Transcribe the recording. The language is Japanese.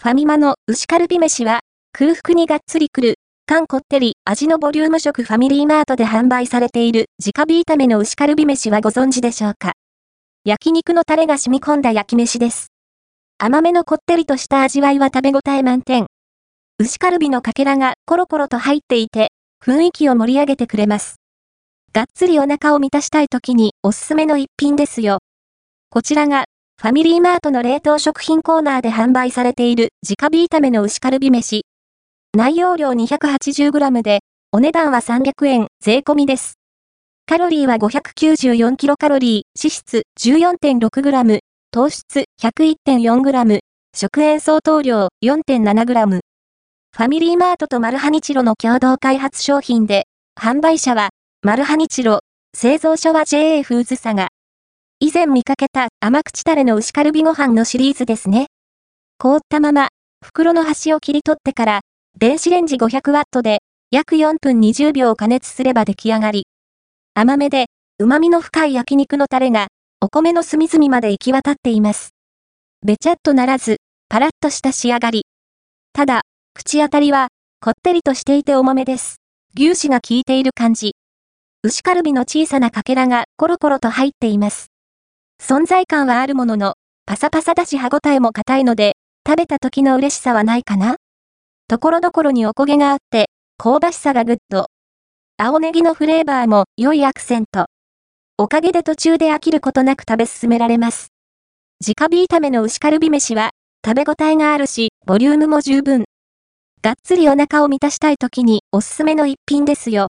ファミマの牛カルビ飯は、空腹にがっつりくる、缶こってり、味のボリューム食ファミリーマートで販売されている直火炒めの牛カルビ飯はご存知でしょうか？焼肉のタレが染み込んだ焼き飯です。甘めのこってりとした味わいは食べ応え満点。牛カルビのかけらがコロコロと入っていて、雰囲気を盛り上げてくれます。がっつりお腹を満たしたい時におすすめの一品ですよ。こちらがファミリーマートの冷凍食品コーナーで販売されている直火炒めの牛カルビ飯。内容量 280g で、お値段は300円、税込みです。カロリーは594キロカロリー、脂質 14.6g、糖質 101.4g、食塩相当量 4.7g。ファミリーマートとマルハニチロの共同開発商品で、販売者は、マルハニチロ、製造所は JA フーズサが、以前見かけた甘口タレの牛カルビご飯のシリーズですね。凍ったまま、袋の端を切り取ってから、電子レンジ500ワットで、約4分20秒加熱すれば出来上がり。甘めで、旨味の深い焼肉のタレが、お米の隅々まで行き渡っています。べちゃっとならず、パラッとした仕上がり。ただ、口当たりは、こってりとしていて重めです。牛脂が効いている感じ。牛カルビの小さなかけらがコロコロと入っています。存在感はあるものの、パサパサだし歯ごたえも硬いので、食べた時の嬉しさはないかな？ところどころにおこげがあって、香ばしさがグッド。青ネギのフレーバーも良いアクセント。おかげで途中で飽きることなく食べ進められます。直火炒めの牛カルビ飯は、食べ応えがあるし、ボリュームも十分。がっつりお腹を満たしたい時におすすめの一品ですよ。